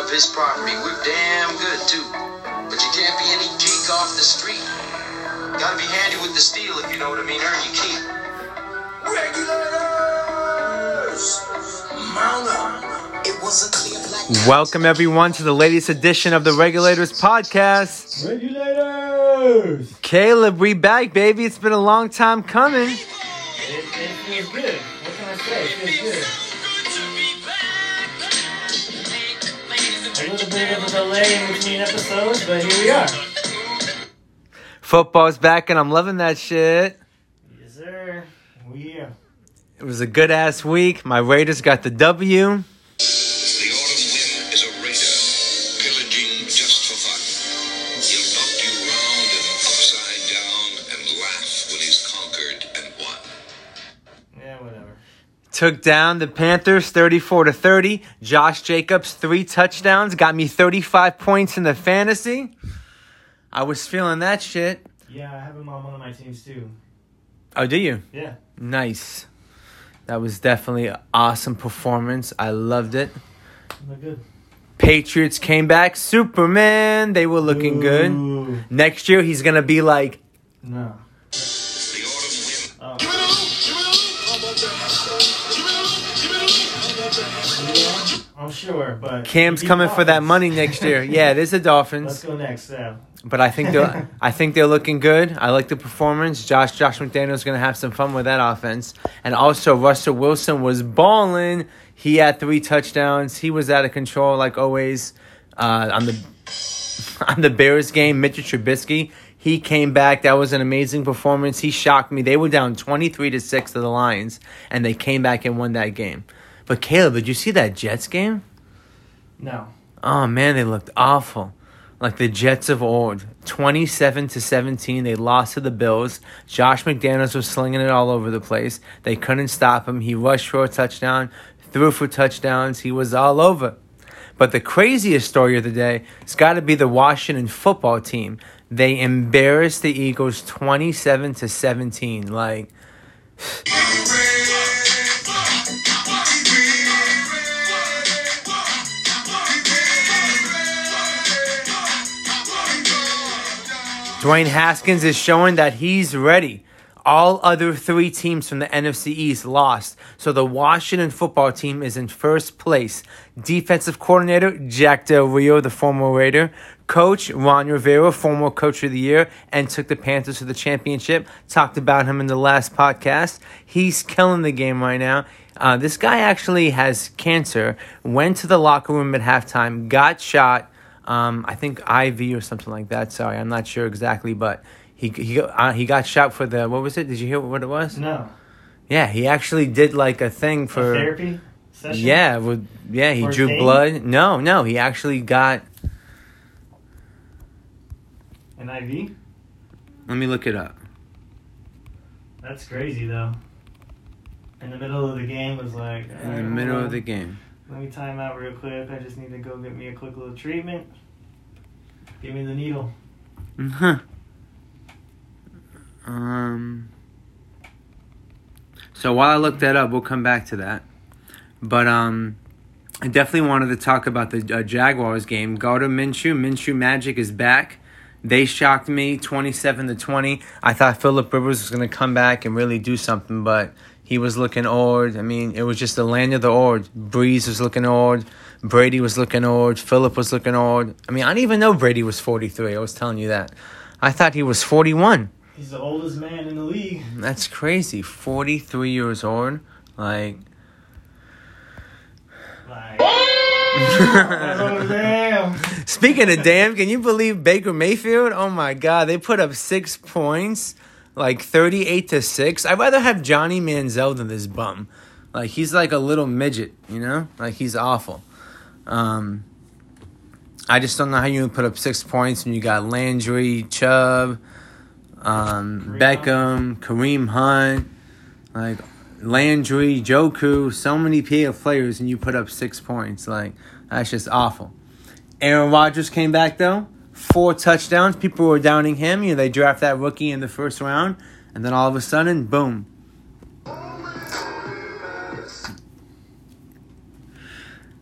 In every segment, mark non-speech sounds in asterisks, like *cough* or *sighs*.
of his property. We're damn good too. But you can't be any geek off the street. You Gotta be handy with the steel if you know what I mean. Earn your keep. Regulators, mount up. It was a clear black. Welcome everyone to the latest edition of the Regulators podcast. Regulators! Caleb, we back, baby. It's been a long time coming. It, it feels good. What can I say? It feels good. A little bit of a delay in between episodes, but here we are. Football's back, and I'm loving that shit. Yes, sir. We. It was a good ass week. My Raiders got the W. Took down the Panthers 34 to 30. Josh Jacobs, three touchdowns, got me 35 points in the fantasy. I was feeling that shit. Yeah, I have him on one of my teams too. Oh, do you? Yeah. Nice. That was definitely an awesome performance. I loved it. Look good. Patriots came back. Superman. They were looking good. Next year, he's going to be like, No. I'm sure, but Cam's coming for that money next year. Yeah, it is the *laughs* Dolphins. Let's go next. Yeah. But I think they're, *laughs* I think they're looking good. I like the performance. Josh Josh McDaniels going to have some fun with that offense. And also, Russell Wilson was balling. He had three touchdowns. He was out of control like always. Uh, on the *laughs* on the Bears game, Mitchell Trubisky, he came back. That was an amazing performance. He shocked me. They were down 23 to 6 to the Lions, and they came back and won that game. But Caleb, did you see that Jets game? No. Oh man, they looked awful. Like the Jets of old. 27 to 17, they lost to the Bills. Josh McDaniels was slinging it all over the place. They couldn't stop him. He rushed for a touchdown, threw for touchdowns. He was all over. But the craziest story of the day has got to be the Washington football team. They embarrassed the Eagles 27 to 17. Like *sighs* *laughs* Dwayne Haskins is showing that he's ready. All other three teams from the NFC East lost, so the Washington football team is in first place. Defensive coordinator Jack Del Rio, the former Raider, coach Ron Rivera, former coach of the year, and took the Panthers to the championship. Talked about him in the last podcast. He's killing the game right now. Uh, this guy actually has cancer. Went to the locker room at halftime, got shot um, I think IV or something like that. Sorry, I'm not sure exactly, but he he got- uh, he got shot for the what was it? Did you hear what it was? No. Yeah, he actually did like a thing A for therapy session. yeah, with, yeah, he For drew blood. No, no, he actually got. An IV. Let me look it up. That's crazy though. In the middle of the game was like. In the middle hold of the game. Let me time out real quick. I just need to go get me a quick little treatment. Give me the needle. Huh. Um. So while I look that up, we'll come back to that. But um, I definitely wanted to talk about the uh, Jaguars game. Gardner Minshew, Minshew Magic is back. They shocked me, twenty-seven to twenty. I thought Philip Rivers was going to come back and really do something, but he was looking old. I mean, it was just the land of the old. Brees was looking old. Brady was looking old. Philip was looking old. I mean, I didn't even know Brady was forty-three. I was telling you that. I thought he was forty-one. He's the oldest man in the league. That's crazy. 43 years old. Like, Like, *laughs* damn! speaking of damn, can you believe Baker Mayfield? Oh my God. They put up six points, like 38 to 6. I'd rather have Johnny Manziel than this bum. Like, he's like a little midget, you know? Like, he's awful. Um, I just don't know how you would put up six points when you got Landry, Chubb, um, Beckham, Kareem Hunt, like Landry, Njoku, so many PA players, and you put up six points. Like that's just awful. Aaron Rodgers came back though, four touchdowns. People were downing him. You know they draft that rookie in the first round, and then all of a sudden, boom.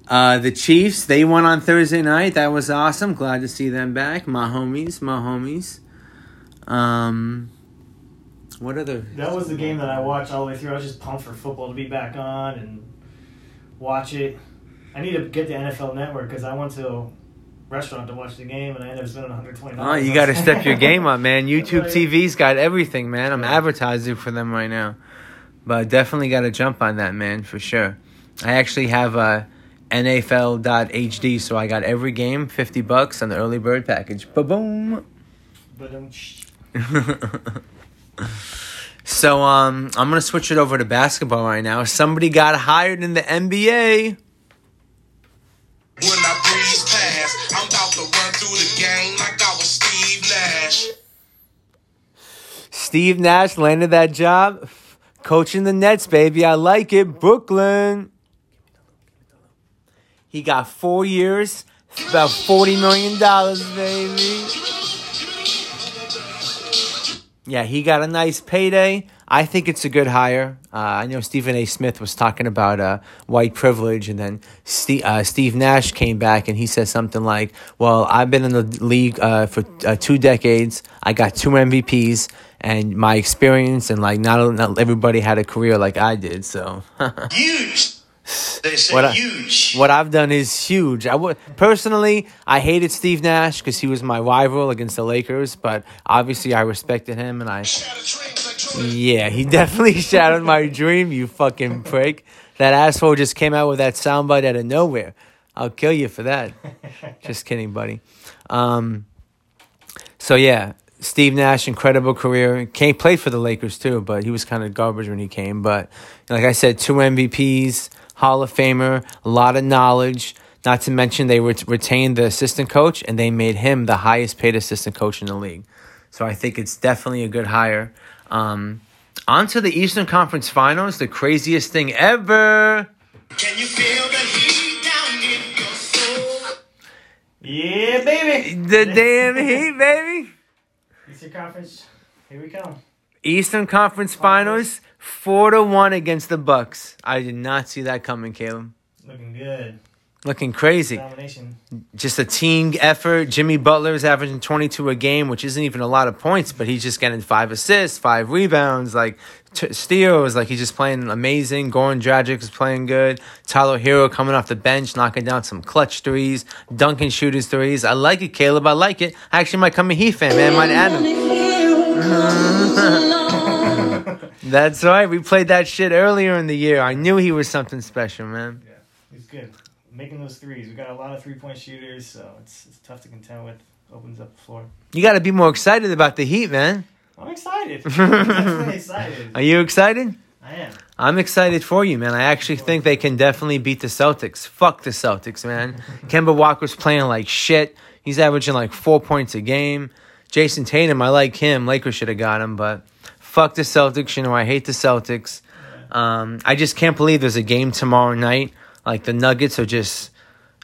Uh, the Chiefs, they won on Thursday night. That was awesome. Glad to see them back. My homies, my homies. Um, what other? That was the game that I watched all the way through. I was just pumped for football to be back on and watch it. I need to get the NFL Network because I went to restaurant to watch the game and I ended up spending 120. Oh, you got to step your game up, man. *laughs* YouTube TV's got everything, man. I'm advertising for them right now, but definitely got to jump on that, man, for sure. I actually have a NFL.HD, so I got every game, fifty bucks on the early bird package. Ba boom. *laughs* So um, I'm gonna switch it over to basketball right now. Somebody got hired in the NBA. Through the game like I was Steve Nash. Steve Nash landed that job, coaching the Nets, baby. I like it, Brooklyn. He got four years, about forty million dollars, baby. Yeah, he got a nice payday. I think it's a good hire. Uh, I know Stephen A. Smith was talking about uh, white privilege, and then Steve, uh, Steve Nash came back and he said something like, "Well, I've been in the league uh, for uh, two decades. I got two MVPs, and my experience, and like not, not everybody had a career like I did. So *laughs* Huge. They say What I- huge. what I've done is huge. I would personally, I hated Steve Nash because he was my rival against the Lakers, but obviously I respected him, and I." Shatter dreams like Jordan. Yeah, he *laughs* definitely shattered my dream, you fucking prick. That asshole just came out with that soundbite out of nowhere. I'll kill you for that. *laughs* just kidding, buddy. Um, so yeah, Steve Nash, incredible career. Came played for the Lakers too, but he was kind of garbage when he came. But like I said, two MVPs, Hall of Famer, a lot of knowledge. Not to mention they ret- retained the assistant coach and they made him the highest paid assistant coach in the league. So I think it's definitely a good hire. Um, on to the Eastern Conference Finals, the craziest thing ever. Can you feel the heat down in your soul? yeah, baby. The damn Heat, baby. Eastern Conference. Here we come. Eastern Conference Finals, four to one against the Bucks. I did not see that coming, Caleb. Looking good. Looking crazy. Just a team effort. Jimmy Butler is averaging 22 a game, which isn't even a lot of points, but he's just getting five assists, five rebounds, like t- steals. Like he's just playing amazing. Goran Dragic is playing good. Tyler Herro coming off the bench, knocking down some clutch threes, dunking shooters threes. I like it, Caleb. I like it. I actually might come a Heat fan, man. Might add him. *laughs* That's right. We played that shit earlier in the year. I knew he was something special, man. Yeah, he's good. Making those threes. We got a lot of three point shooters, so it's, it's tough to contend with. Opens up the floor. You got to be more excited about the Heat, man. I'm excited. *laughs* I'm excited. Are you excited? I am. I'm excited for you, man. I actually think they can definitely beat the Celtics. Fuck the Celtics, man. *laughs* Kemba Walker's playing like shit. He's averaging like four points a game. Jayson Tatum, I like him. Lakers should have got him, but fuck the Celtics. You know, I hate the Celtics. Um, I just can't believe there's a game tomorrow night. Like the Nuggets are just.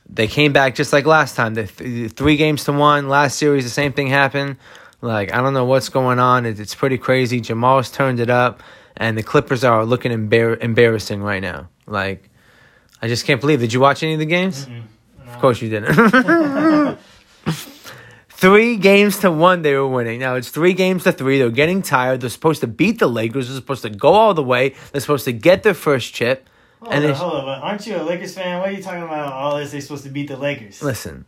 They came back just like last time. The th- three games to one. Last series, the same thing happened. Like I don't know what's going on. It, it's pretty crazy. Jamal's turned it up, and the Clippers are looking embar- embarrassing right now. Like I just can't believe. Did you watch any of the games? Of course you didn't. *laughs* three games to one they were winning. Now it's three games to three. They're getting tired. They're supposed to beat the Lakers. They're supposed to go all the way. They're supposed to get their first chip. Hold And on, they- hold on. Aren't you a Lakers fan? What are you talking about? All this, they're supposed to beat the Lakers. Listen,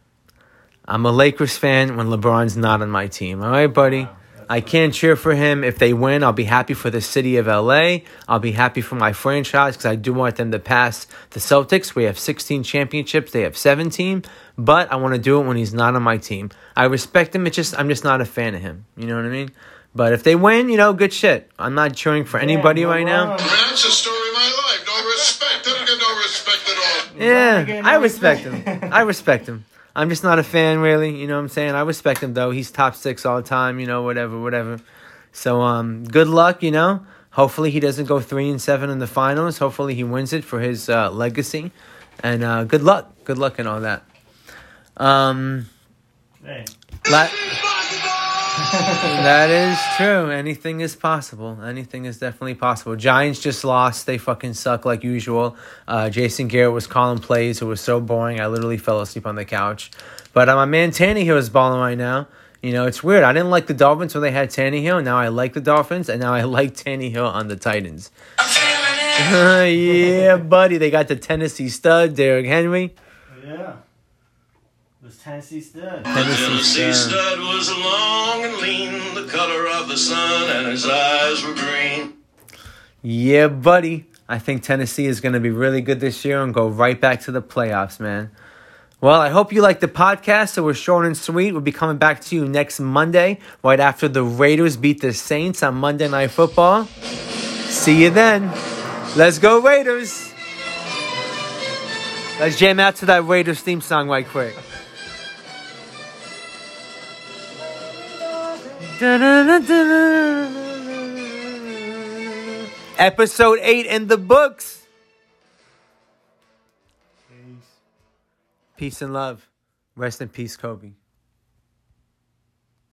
I'm a Lakers fan when LeBron's not on my team. All right, buddy. Wow, I can't cheer for him. If they win, I'll be happy for the city of LA. I'll be happy for my franchise because I do want them to pass the Celtics. We have 16 championships. They have 17. But I want to do it when he's not on my team. I respect him. It's just I'm just not a fan of him. You know what I mean? But if they win, you know, good shit. I'm not cheering for anybody Damn, right now. LeBron. That's the story of my life. No respect. I don't get no respect at all. Yeah, getting I respect respect. him. *laughs* I respect him. I'm just not a fan, really. You know what I'm saying? I respect him though. He's top six all the time. You know, whatever, whatever. So, um, good luck. You know, hopefully he doesn't go three and seven in the finals. Hopefully he wins it for his uh, legacy. And uh, good luck. Good luck and all that. Um, Hey, la- That is true. Anything is possible. Anything is definitely possible. Giants just lost. They fucking suck like usual. Uh, Jason Garrett was calling plays. It was so boring. I literally fell asleep on the couch. But uh, my man Tannehill is balling right now. You know, it's weird. I didn't like the Dolphins when they had Tannehill. Now I like the Dolphins, and now I like Tannehill on the Titans. *laughs* yeah, buddy. They got the Tennessee stud, Derrick Henry. Yeah. This Tennessee stud. Tennessee stud. stud was long and lean, the color of the sun, and his eyes were green. Yeah, buddy. I think Tennessee is going to be really good this year and go right back to the playoffs, man. Well, I hope you liked the podcast. So we're short and sweet. We'll be coming back to you next Monday, right after the Raiders beat the Saints on Monday Night Football. See you then. Let's go, Raiders. Let's jam out to that Raiders theme song right quick. Episode 8 in the books. Peace Peace and love. Rest in peace, Kobe.